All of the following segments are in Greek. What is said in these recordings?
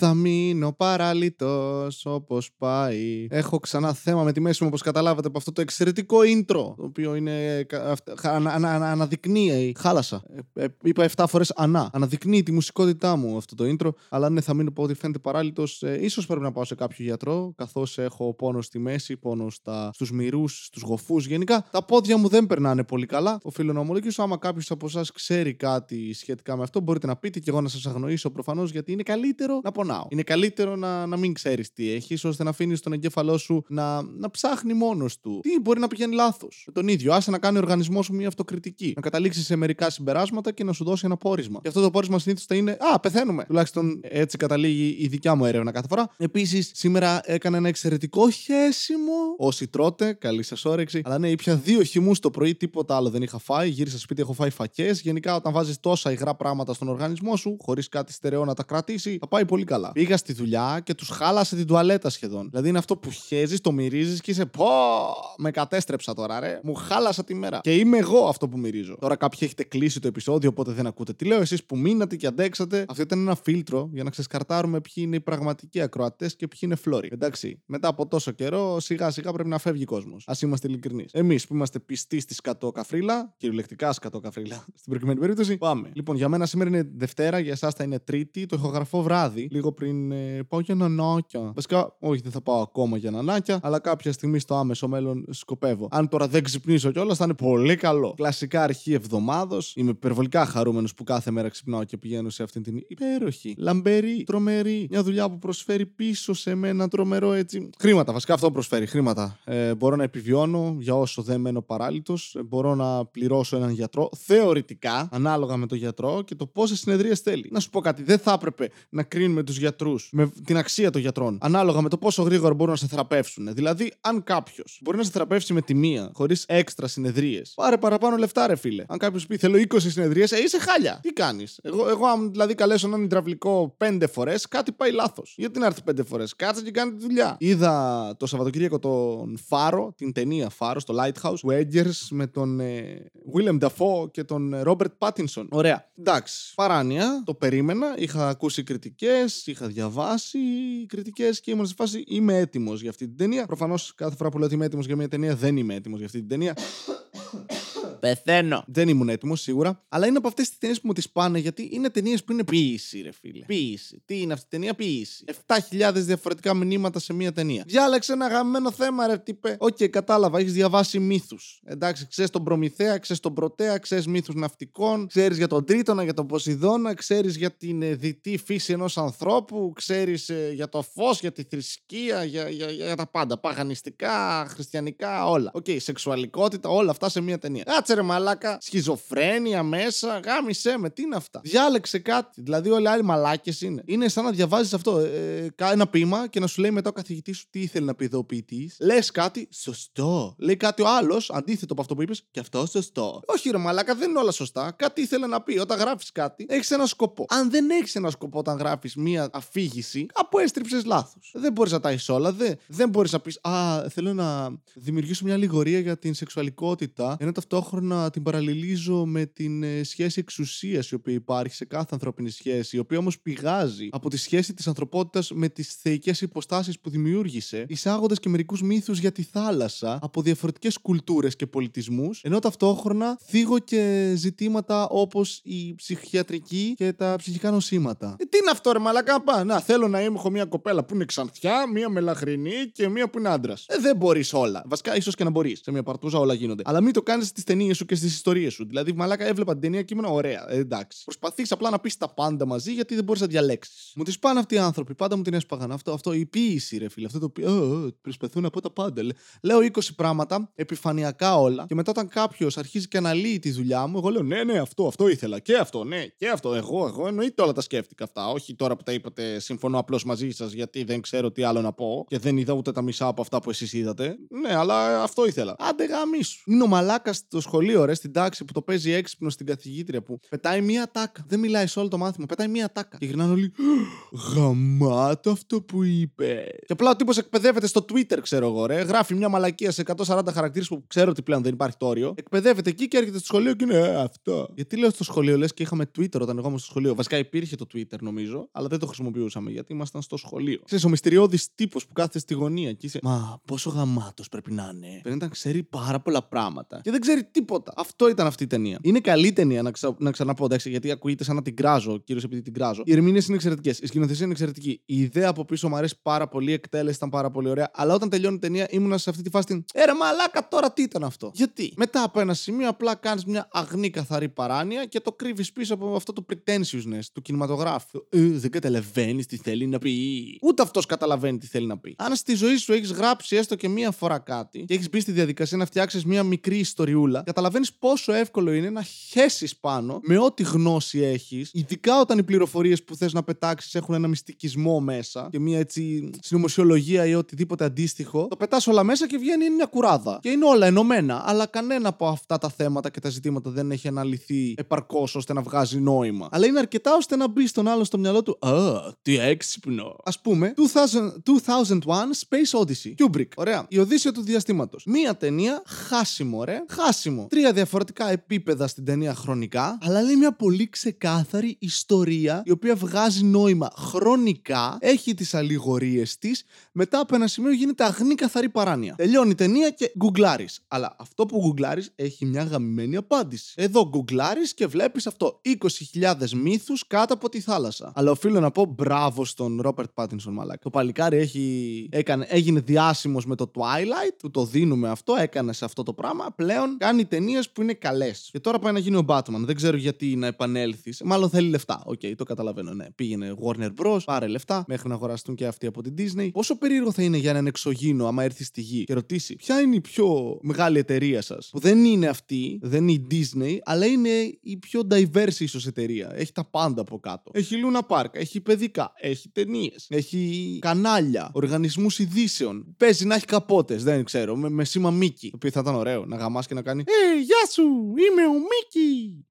Θα μείνω παραλυτός όπως πάει. Έχω ξανά θέμα με τη μέση μου, όπως καταλάβατε, από αυτό το εξαιρετικό intro. Το οποίο είναι. κα- αυτα- ανα- ανα- ανα- αναδεικνύει. Χάλασα. Ε, ε, είπα 7 φορές ανά. Αναδεικνύει τη μουσικότητά μου αυτό το intro. Αλλά ναι, θα μείνω από ό,τι φαίνεται παράλυτος. Ε, ίσως πρέπει να πάω σε κάποιο γιατρό, καθώς έχω πόνο στη μέση, πόνο στα, στους μυρούς, στους γοφούς γενικά. Τα πόδια μου δεν περνάνε πολύ καλά. Οφείλω να ομολογήσω, άμα κάποιος από εσάς ξέρει κάτι σχετικά με αυτό, μπορείτε να πείτε και εγώ να σας αγνοήσω προφανώς, γιατί είναι καλύτερο να πονάω. Είναι καλύτερο να, να μην ξέρεις τι έχεις, ώστε να αφήνεις τον εγκέφαλό σου να, να ψάχνει μόνος του. Τι μπορεί να πηγαίνει λάθος. Τον ίδιο, άσε να κάνει ο οργανισμός σου μια αυτοκριτική. Να καταλήξεις σε μερικά συμπεράσματα και να σου δώσει ένα πόρισμα. Και αυτό το πόρισμα συνήθως θα είναι Α, πεθαίνουμε. Τουλάχιστον έτσι καταλήγει η δικιά μου έρευνα κάθε φορά. Επίσης, σήμερα έκανα ένα εξαιρετικό χέσιμο. Όσοι τρώτε, καλή σας όρεξη. Αλλά ναι, ήπια δύο χυμούς το πρωί, τίποτα άλλο δεν είχα φάει. Γύρισα σπίτι, έχω φάει φακές. Γενικά, όταν βάζεις τόσα υγρά πράγματα στον οργανισμό σου, χωρίς κάτι στερεό να τα κρατήσει, θα πάει πολύ καλά. Πήγα στη δουλειά και τους χάλασε την τουαλέτα σχεδόν. Δηλαδή είναι αυτό που χέζεις, το μυρίζεις και είσαι πω. Με κατέστρεψα τώρα, ρε. Μου χάλασα τη μέρα. Και είμαι εγώ αυτό που μυρίζω. Τώρα κάποιοι έχετε κλείσει το επεισόδιο, οπότε δεν ακούτε τι λέω. Εσείς που μείνατε και αντέξατε, αυτό ήταν ένα φίλτρο για να ξεσκαρτάρουμε ποιοι είναι οι πραγματικοί ακροατές και ποιοι είναι φλόροι. Εντάξει, μετά από τόσο καιρό, σιγά σιγά πρέπει να φεύγει κόσμος. Α είμαστε ειλικρινείς. Εμείς που είμαστε πιστοί στη σκατόκαφρίλα, κυριολεκτικά σκατόκαφρίλα στην προκειμένη περίπτωση, πάμε. Λοιπόν, για μένα σήμερα είναι Δευτέρα, για εσάς θα είναι Τρίτη, το ηχογραφώ βράδυ, λίγο πριν ε, πάω για νανάκια. Βασικά, όχι, δεν θα πάω ακόμα για νανάκια, αλλά κάποια στιγμή στο άμεσο μέλλον σκοπεύω. Αν τώρα δεν ξυπνήσω κιόλας, θα είναι πολύ καλό. Κλασικά αρχή εβδομάδος. Είμαι υπερβολικά χαρούμενος που κάθε μέρα ξυπνάω και πηγαίνω σε αυτήν την υπέροχη, λαμπερή, τρομερή, μια δουλειά που προσφέρει πίσω σε μένα τρομερό έτσι. Χρήματα, βασικά αυτό προσφέρει. Χρήματα. Ε, μπορώ να επιβιώνω για όσο δεν μένω παράλυτο. μπορώ να πληρώσω έναν γιατρό θεωρητικά, ανάλογα με τον γιατρό και το πόσες συνεδρίες θέλει. Να σου πω κάτι, δεν θα έπρεπε να κρίνουμε τους γιατρούς με την αξία των γιατρών, ανάλογα με το πόσο γρήγορα μπορούν να σε θεραπεύσουν. Δηλαδή, αν κάποιος μπορεί να σε θεραπεύσει με τη μία, χωρίς έξτρα συνεδρίες, πάρε παραπάνω λεφτά, ρε φίλε. Αν κάποιος πει θέλω 20 συνεδρίες, ε, είσαι χάλια. Τι κάνεις; Εγώ, εγώ, αν δηλαδή καλέσω έναν υδραυλικό 5 φορές, κάτι πάει λάθος. Γιατί να έρθει 5 φορές, κάτσε και κάνει τη δουλειά. Είδα το Σαββατοκύριακο τον Φάρο, την ταινία Φάρο, στο Lighthouse, του Edgers με τον ε, Willem Dafoe και τον ε, Robert Pattinson. Ωραία. Εντάξει. Παράνοια, το περίμενα. Είχα ακούσει κριτικές, είχα διαβάσει κριτικές και ήμουν σε φάση είμαι έτοιμος για αυτή την ταινία. Προφανώς κάθε φορά που λέω ότι είμαι έτοιμος για μια ταινία, δεν είμαι έτοιμος για αυτή την ταινία. Πεθαίνω. Δεν ήμουν έτοιμο σίγουρα. Αλλά είναι από αυτές τις ταινίες που μου τις πάνε γιατί είναι ταινίες που είναι ποίηση, ρε φίλε. Ποίηση. Τι είναι αυτή η ταινία, ποίηση. 7.000 διαφορετικά μηνύματα σε μία ταινία. Διάλεξε ένα γαμημένο θέμα, ρε τύπε. Οκ, κατάλαβα, έχεις διαβάσει μύθους. Εντάξει, ξέρεις τον Προμηθέα, ξέρεις τον Πρωτέα, ξέρεις μύθους ναυτικών, ξέρεις για τον Τρίτονα, για τον Ποσειδώνα, ξέρεις για την ε, διττή φύση ενός ανθρώπου, ξέρεις για το φως, για τη θρησκεία, για, για, για τα πάντα. Παγανιστικά, χριστιανικά, όλα. Οκ, σεξουαλικότητα, όλα αυτά σε μία ταινία. Κάτσε ρε μαλάκα, σχιζοφρένεια μέσα, γάμισε με, τι είναι αυτά; Διάλεξε κάτι. Δηλαδή, όλοι οι άλλοι μαλάκες είναι. Είναι σαν να διαβάζεις αυτό, ε, κα- ένα ποίημα και να σου λέει μετά ο καθηγητής σου τι ήθελε να πει εδώ ο ποιητής. Λες κάτι σωστό. Λέει κάτι ο άλλος, αντίθετο από αυτό που είπες, και αυτό σωστό. Όχι, ρε μαλάκα, δεν είναι όλα σωστά. Κάτι ήθελε να πει. Όταν γράφεις κάτι, έχεις ένα σκοπό. Αν δεν έχεις ένα σκοπό όταν γράφεις μία αφήγηση, κάπου έστριψες λάθος. Δεν μπορείς να τα έχεις όλα. Δεν, δεν μπορείς να πεις Α, θέλω να δημιουργήσω μια αλληγορία για την σεξουαλικότητα, ενώ ταυτόχρονα την παραλληλίζω με την ε, σχέση εξουσίας η οποία υπάρχει σε κάθε ανθρώπινη σχέση, η οποία όμως πηγάζει από τη σχέση της ανθρωπότητας με τις θεϊκές υποστάσεις που δημιούργησε, εισάγοντας και μερικούς μύθους για τη θάλασσα από διαφορετικές κουλτούρες και πολιτισμούς, ενώ ταυτόχρονα θίγω και ζητήματα όπως η ψυχιατρική και τα ψυχικά νοσήματα. Ε, τι είναι αυτό, ρε Μαλακά, πά. Να, θέλω να είμαι, έχω μια κοπέλα που είναι ξανθιά, μια μελαχρινή και μια που είναι άντρας. Ε, δεν μπορείς όλα. Βασικά, ίσως και να μπορείς. Σε μια παρτούζα όλα γίνονται. Αλλά μην το κάνεις στι ταινίε σου και στις ιστορίες σου. Δηλαδή, μαλάκα, έβλεπα την ταινία και ήμουν ωραία. Ε, εντάξει. Προσπαθείς απλά να πεις τα πάντα μαζί γιατί δεν μπορείς να διαλέξεις. Μου τις πάνε αυτοί οι άνθρωποι. Πάντα μου την έσπαγαν. Αυτό, αυτό η ποιήση, ρε φίλε. Αυτό το οποίο. «Ω, ω, Προσπαθούν να πω τα πάντα. Λέ- Λέω 20 πράγματα, επιφανειακά όλα. Και μετά, όταν κάποιος αρχίζει και αναλύει τη δουλειά μου, εγώ λέω ναι, ναι, αυτό, αυτό ήθελα. Και αυτό, ναι, και αυτό. Εγώ, εγώ εννοείται όλα τα σκέφτηκα αυτά. Όχι τώρα που τα είπατε, συμφωνώ απλώς μαζί σας γιατί δεν ξέρω τι άλλο να πω. Και δεν είδα ούτε τα μισά από αυτά που εσείς είδατε. Ναι, αλλά αυτό ήθελα. Άντε γαμίσου. Είναι ο μαλάκας στο σχολείο σχολείο, ρε, στην τάξη που το παίζει έξυπνο στην καθηγήτρια που πετάει μία τάκα. Δεν μιλάει σε όλο το μάθημα, πετάει μία τάκα. Και γυρνάνε όλοι. Γαμάτο αυτό που είπε. Και απλά ο τύπος εκπαιδεύεται στο Twitter, ξέρω εγώ, ρε. Γράφει μια μαλακία σε 140 χαρακτήρες που ξέρω ότι πλέον δεν υπάρχει το όριο. Εκπαιδεύεται εκεί και έρχεται στο σχολείο και είναι «Ε, αυτό. Γιατί λέω στο σχολείο, λες και είχαμε Twitter όταν εγώ ήμουν στο σχολείο. Βασικά υπήρχε το Twitter νομίζω, αλλά δεν το χρησιμοποιούσαμε γιατί ήμασταν στο σχολείο. Ξέρεις, ο μυστηριώδης τύπος που κάθεται στη γωνία και είσαι. Μα πόσο γαμάτος πρέπει να είναι. Πρέπει να ξέρει πάρα πολλά πράγματα. Και δεν ξέρει τίποτα. Αυτό ήταν αυτή η ταινία. Είναι καλή ταινία να, ξα... να ξαναπώ, εντάξει, γιατί ακούγεται σαν να την κράζω, κυρίως επειδή την κράζω. Οι ερμηνείες είναι εξαιρετικές. Η σκηνοθεσία είναι εξαιρετική. Η ιδέα από πίσω μου αρέσει πάρα πολύ, η εκτέλεση ήταν πάρα πολύ ωραία. Αλλά όταν τελειώνει η ταινία ήμουνα σε αυτή τη φάση. Έρα μαλάκα τώρα τι ήταν αυτό; Γιατί; Μετά από ένα σημείο απλά κάνεις μια αγνή καθαρή παράνοια και το κρύβεις πίσω από αυτό το pretentiousness του κινηματογράφου. Ε, δεν καταλαβαίνεις τι θέλει να πει. Ούτε αυτός καταλαβαίνει τι θέλει να πει. Αν στη ζωή σου έχεις γράψει έστω και μία φορά κάτι και έχεις μπει στη διαδικασία να φτιάξεις μία μικρή ιστοριούλα, καταλαβαίνεις πόσο εύκολο είναι να χέσεις πάνω με ό,τι γνώση έχεις, ειδικά όταν οι πληροφορίες που θες να πετάξεις έχουν ένα μυστικισμό μέσα και μία έτσι συνωμοσιολογία ή οτιδήποτε αντίστοιχο. Το πετάς όλα μέσα και βγαίνει είναι μια κουράδα. Και είναι όλα ενωμένα, αλλά κανένα από αυτά τα θέματα και τα ζητήματα δεν έχει αναλυθεί επαρκώς ώστε να βγάζει νόημα. Αλλά είναι αρκετά ώστε να μπει στον άλλο στο μυαλό του. Α, τι έξυπνο. Α πούμε, 2000, 2001 Space Odyssey. Kubrick. Ωραία. Η Οδύσσια του διαστήματος. Μία ταινία χάσιμο, ρε. Χάσιμο. Τρία διαφορετικά επίπεδα στην ταινία χρονικά, αλλά λέει μια πολύ ξεκάθαρη ιστορία η οποία βγάζει νόημα χρονικά, έχει τις αλληγορίες της, μετά από ένα σημείο γίνεται αγνή καθαρή παράνοια. Τελειώνει η ταινία και γκουγκλάρεις. Αλλά αυτό που γκουγκλάρεις έχει μια γαμημένη απάντηση. Εδώ γκουγκλάρεις και βλέπεις αυτό. 20.000 μύθους κάτω από τη θάλασσα. Αλλά οφείλω να πω μπράβο στον Ρόπερτ Πάτινσον Μαλάκ. Το παλικάρι έχει, έκανε, έγινε διάσημος με το Twilight, του το δίνουμε αυτό, έκανε σε αυτό το πράγμα. Πλέον κάνει ταινίες που είναι καλές. Και τώρα πάει να γίνει ο Batman. Δεν ξέρω γιατί να επανέλθεις. Μάλλον θέλει λεφτά. OK, okay, το καταλαβαίνω. Ναι. Πήγαινε Warner Bros. Πάρε λεφτά μέχρι να αγοραστούν και αυτοί από την Disney. Πόσο περίεργο θα είναι για έναν εξωγήινο άμα έρθει στη γη και ρωτήσει ποια είναι η πιο μεγάλη εταιρεία σας; Που δεν είναι αυτή, δεν είναι η Disney, αλλά είναι η πιο diverse ίσως εταιρεία. Έχει τα πάντα από κάτω. Έχει Luna Park, έχει παιδικά, έχει ταινίες, έχει κανάλια, οργανισμούς ειδήσεων. Παίζει να έχει καπότες, δεν ξέρω, με, με σήμα Μίκη. Το οποίο θα ήταν ωραίο να γαμάς και να κάνει Ε, γεια σου, είμαι ο Μίκη.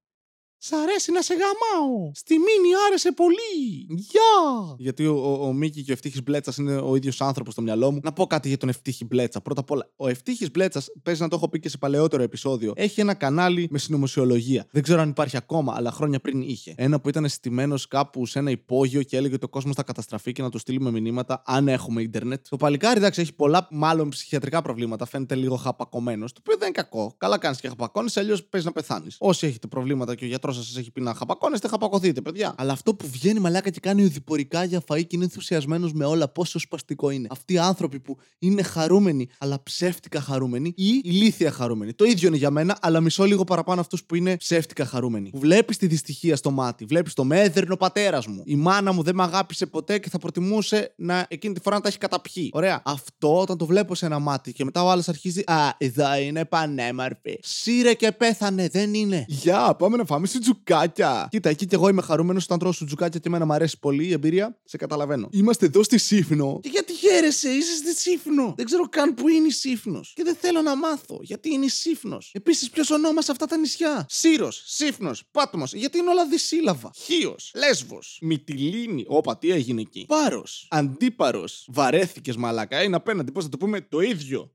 Σ' αρέσει να σε γαμάω. Στη μήνυ άρεσε πολύ. Γεια! Γιατί ο, ο, ο Μίκη και ο Ευτύχης Μπλέτσας είναι ο ίδιος άνθρωπος στο μυαλό μου. Να πω κάτι για τον Ευτύχη Μπλέτσα. Πρώτα απ' όλα, ο Ευτύχης Μπλέτσας, παίζει να το έχω πει και σε παλαιότερο επεισόδιο, έχει ένα κανάλι με συνωμοσιολογία. Δεν ξέρω αν υπάρχει ακόμα, αλλά χρόνια πριν είχε. Ένα που ήταν στημένο κάπου σε ένα υπόγειο και έλεγε ότι ο κόσμος θα καταστραφεί και να του στείλουμε μηνύματα αν έχουμε ίντερνετ. Το παλικάρι, εντάξει, έχει πολλά μάλλον ψυχιατρικά προβλήματα. Φαίνεται λίγο χαπακωμένος. Το οποίο δεν είναι κακό. Καλά κάνεις και χαπακώνεις, αλλιώς παίζει να πεθάνεις. Όσοι έχετε προβλήματα και ο γιατρός σα σα έχει πει να χαπακώνεστε, χαπακωθείτε, παιδιά. Αλλά αυτό που βγαίνει μαλάκα και κάνει οδηπορικά για φαΐ και είναι ενθουσιασμένος με όλα, πόσο σπαστικό είναι. Αυτοί οι άνθρωποι που είναι χαρούμενοι, αλλά ψεύτικα χαρούμενοι ή ηλίθια χαρούμενοι. Το ίδιο είναι για μένα, αλλά μισώ λίγο παραπάνω αυτούς που είναι ψεύτικα χαρούμενοι. Που βλέπεις τη δυστυχία στο μάτι, βλέπεις το μέδερνο πατέρας μου. Η μάνα μου δεν με αγάπησε ποτέ και θα προτιμούσε να εκείνη τη φορά να τα έχει καταπιεί. Ωραία. Αυτό όταν το βλέπω σε ένα μάτι και μετά ο άλλος αρχίζει. Α, εδώ είναι πανέμαρφη. Σύρε και πέθανε, δεν είναι. Γεια, πάμε να φάμε σουτζουκάκια. Κοίτα, εκεί κι εγώ είμαι χαρούμενος όταν τρώω σουτζουκάκια και εμένα μου αρέσει πολύ η εμπειρία. Σε καταλαβαίνω. Είμαστε εδώ στη Σύφνο. Και γιατί χαίρεσαι, είσαι στη Σύφνο. Δεν ξέρω καν που είναι η Σύφνος. Και δεν θέλω να μάθω γιατί είναι η Σύφνος. Επίσης, ποιος ονόμασε αυτά τα νησιά; Σύρος, Σύφνος, Πάτμος. Γιατί είναι όλα δυσύλλαβα. Χίος, Λέσβος, Μυτιλίνη. Όπα, τι έγινε εκεί. Πάρος, Αντίπαρος. Βαρέθηκες μαλακά. Είναι απέναντι, πώς θα το πούμε, το ίδιο.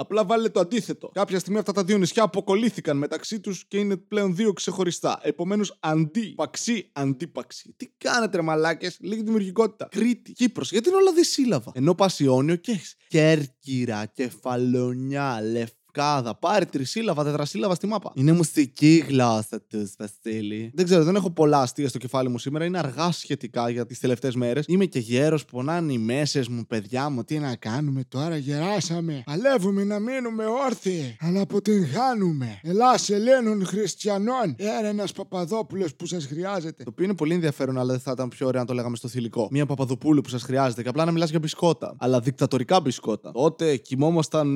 Απλά βάλε το αντίθετο. Κάποια στιγμή αυτά τα δύο νησιά αποκολλήθηκαν μεταξύ τους και είναι πλέον δύο ξεχωριστά. Επομένως, αντί παξί, αντίπαξη. Τι κάνετε, ρε μαλάκες, λίγη δημιουργικότητα. Κρήτη, Κύπρος, γιατί είναι όλα δυσύλλαβα. Ενώ πα Ιόνιο και έχεις Κέρκυρα, Κεφαλονιά, Λεφ Κάδα. Πάρε τρισύλλαβα, τετρασύλλαβα στη μάπα. Είναι μουσική η γλώσσα του, Βασίλη. Δεν ξέρω, δεν έχω πολλά αστεία στο κεφάλι μου σήμερα. Είναι αργά σχετικά για τις τελευταίες μέρες. Είμαι και γέρος, πονάνε οι μέσες μου, παιδιά μου. Τι να κάνουμε τώρα, γεράσαμε. Παλεύουμε να μείνουμε όρθιοι. Αλλά αποτυγχάνουμε. Ελά, Ελλήνων Χριστιανών. Era ένας Παπαδόπουλος που σας χρειάζεται. Το οποίο είναι πολύ ενδιαφέρον, αλλά δεν θα ήταν πιο ωραίο αν το λέγαμε στο θηλυκό. Μία Παπαδοπούλου που σας χρειάζεται και απλά να μιλάς για μπισκότα. Αλλά δικτατορικά μπισκότα. Τότε κοιμόμασταν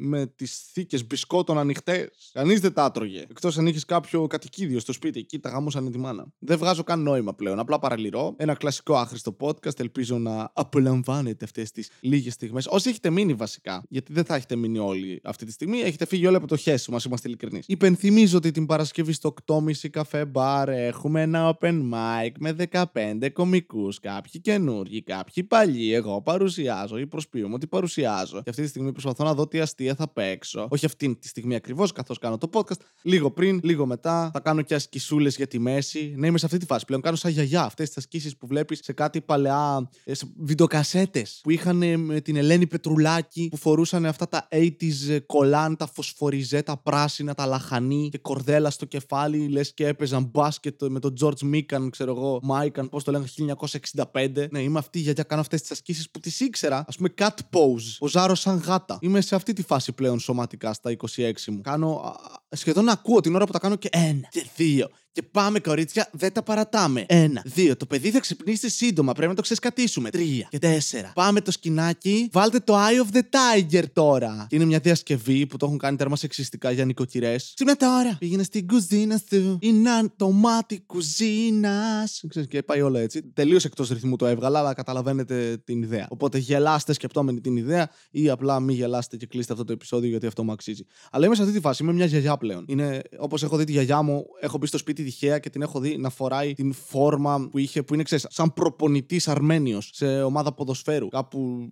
με τις συνθήκες μπισκότων ανοιχτές. Κανείς δεν τα άτρωγε. Εκτός αν είχες κάποιο κατοικίδιο στο σπίτι, εκεί τα γάμωσαν τη μάνα. Δεν βγάζω καν νόημα πλέον. Απλά παραλυρώ. Ένα κλασικό άχρηστο podcast. Ελπίζω να απολαμβάνετε αυτές τις λίγες στιγμές. Όσοι έχετε μείνει βασικά, γιατί δεν θα έχετε μείνει όλοι αυτή τη στιγμή, έχετε φύγει όλοι από το χέσι μας, είμαστε ειλικρινείς. Υπενθυμίζω ότι την Παρασκευή στο 8.30 καφέ μπαρ έχουμε ένα open mic με 15 κομικούς. Κάποιοι καινούργοι, κάποιοι παλιοί. Εγώ παρουσιάζω ή προσποιούμε ότι παρουσιάζω. Και αυτή τη στιγμή προσπαθώ να δω τι αστεία θα παίξω. Όχι αυτή τη στιγμή ακριβώς, καθώς κάνω το podcast. Λίγο πριν, λίγο μετά. Θα κάνω και ασκησούλες για τη μέση. Ναι, είμαι σε αυτή τη φάση πλέον. Κάνω σαν γιαγιά αυτές τις ασκήσεις που βλέπεις σε κάτι παλαιά ε, βιντεοκασέτες που είχαν με την Ελένη Πετρουλάκη που φορούσαν αυτά τα 80s κολάν, τα φωσφοριζέτα πράσινα, τα λαχανή και κορδέλα στο κεφάλι. Λες και έπαιζαν μπάσκετ με τον George Μίκαν, ξέρω εγώ, Μάικαν, πώς το λένε, 1965. Ναι, είμαι αυτή γιατί κάνω αυτές τις ασκήσεις που τις ήξερα. Α πούμε, cat pose. Ποζάρω σαν γάτα. Είμαι σε αυτή τη φάση πλέον σωματικά στα 26 μου. Κάνω. σχεδόν ακούω την ώρα που τα κάνω και ένα και δύο και πάμε, κορίτσια, δεν τα παρατάμε. Ένα. Δύο. Το παιδί θα ξυπνήσει σύντομα. Πρέπει να το ξεσκατήσουμε. Τρία. Και τέσσερα. Πάμε το σκηνάκι. Βάλτε το Eye of the Tiger τώρα. Και είναι μια διασκευή που το έχουν κάνει τέρμα σεξιστικά για νοικοκυρές. Ξύπνα τώρα. Πήγαινε στην κουζίνα σου. Είναι το μάτι κουζίνα. Και πάει όλο έτσι. Τελείως εκτός ρυθμού το έβγαλα, αλλά καταλαβαίνετε την ιδέα. Οπότε γελάστε σκεπτόμενοι την ιδέα ή απλά μην γελάστε και κλείστε αυτό το επεισόδιο γιατί αυτό μου αξίζει. Αλλά είμαι σε αυτή τη φάση. Είμαι μια γιαγιά πλέον. Είναι όπως έχω δει τη γιαγιά μου, έχω μπει στο σπίτι τυχαία και την έχω δει να φοράει την φόρμα που είχε, που είναι ξέρεις, σαν προπονητής Αρμένιος σε ομάδα ποδοσφαίρου. Κάπου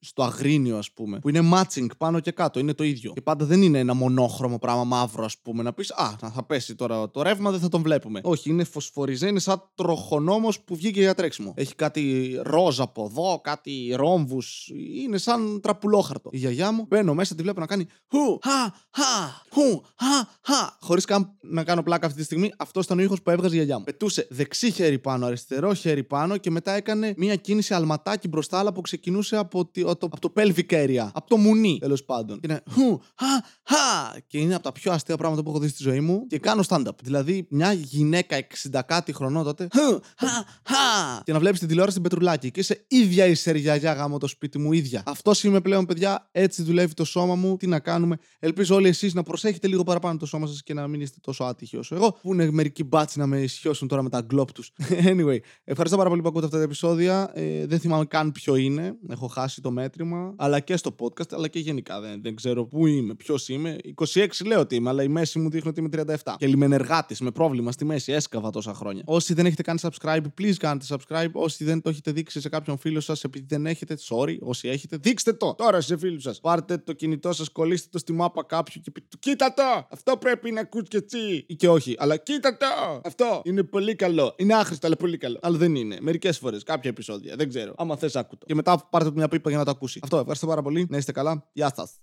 στο Αγρίνιο, ας πούμε. Που είναι matching πάνω και κάτω, είναι το ίδιο. Και πάντα δεν είναι ένα μονόχρωμο πράγμα μαύρο, ας πούμε. Να πεις Α, θα πέσει τώρα το ρεύμα, δεν θα τον βλέπουμε. Όχι, είναι φωσφοριζέ, είναι σαν τροχονόμος που βγήκε για τρέξιμο. Έχει κάτι ροζ από εδώ, κάτι ρόμβους. Είναι σαν τραπουλόχαρτο. Η γιαγιά μου μπαίνω μέσα, τη βλέπω να κάνει χου, χα, χα, χου, χα, χα. Χωρίς καν να κάνω πλάκα αυτή τη στιγμή, αυτός ήταν ο ήχος που έβγαζε η γιαγιά μου. Πετούσε δεξί χέρι πάνω, αριστερό χέρι πάνω και μετά έκανε μια κίνηση αλματάκι μπροστά, αλλά που ξεκινούσε από, το, από το pelvic area. Από το μουνί, τέλος πάντων. Και είναι χου, χα, χα. Και είναι από τα πιο αστεία πράγματα που έχω δει στη ζωή μου. Και κάνω stand-up. Δηλαδή, μια γυναίκα 60 κάτι χρονών τότε. Χου, χα, χα. Και να βλέπεις την τηλεόραση στην Πετρουλάκη. Και είσαι ίδια η σεριγιαγιά γάμο το σπίτι μου, ίδια. Αυτός είμαι πλέον, παιδιά. Έτσι δουλεύει το σώμα μου. Τι να κάνουμε. Ελπίζω όλοι εσείς να προσέχετε λίγο παραπάνω το σώμα σας και να μην είστε τόσο άτυχοι όσο εγώ. Που είναι μερικοί μπάτσι να με ισχυώσουν τώρα με τα γκλόπ τους. anyway, ευχαριστώ πάρα πολύ που ακούτε αυτά τα επεισόδια. Ε, δεν θυμάμαι καν ποιο είναι. Έχω χάσει το μέτρημα. Αλλά και στο podcast, αλλά και γενικά. Δεν, δεν ξέρω πού είμαι, ποιος είμαι. 26 λέω ότι είμαι, αλλά η μέση μου δείχνει ότι είμαι 37. Και λιμενεργάτη με πρόβλημα στη μέση. Έσκαβα τόσα χρόνια. Όσοι δεν έχετε κάνει subscribe, please κάντε subscribe. Όσοι δεν το έχετε δείξει σε κάποιον φίλο σας, επειδή δεν έχετε, sorry, όσοι έχετε, δείξτε το τώρα σε φίλους σας. Πάρτε το κινητό σας, κολλήστε το στη μάπα κάποιου και πείτε Κοίτα το! Αυτό πρέπει να ακού και έτσι. Ή και όχι, αλλά κοίτα το! Αυτό είναι πολύ καλό. Είναι άχρηστο, αλλά πολύ καλό. Αλλά δεν είναι. Μερικές φορές, κάποια επεισόδια. Δεν ξέρω. Άμα θες, άκουτο. Και μετά πάρτε μια πίπα για να το ακούσει. Αυτό, ευχαριστώ πάρα πολύ. Να είστε καλά. Γεια σας.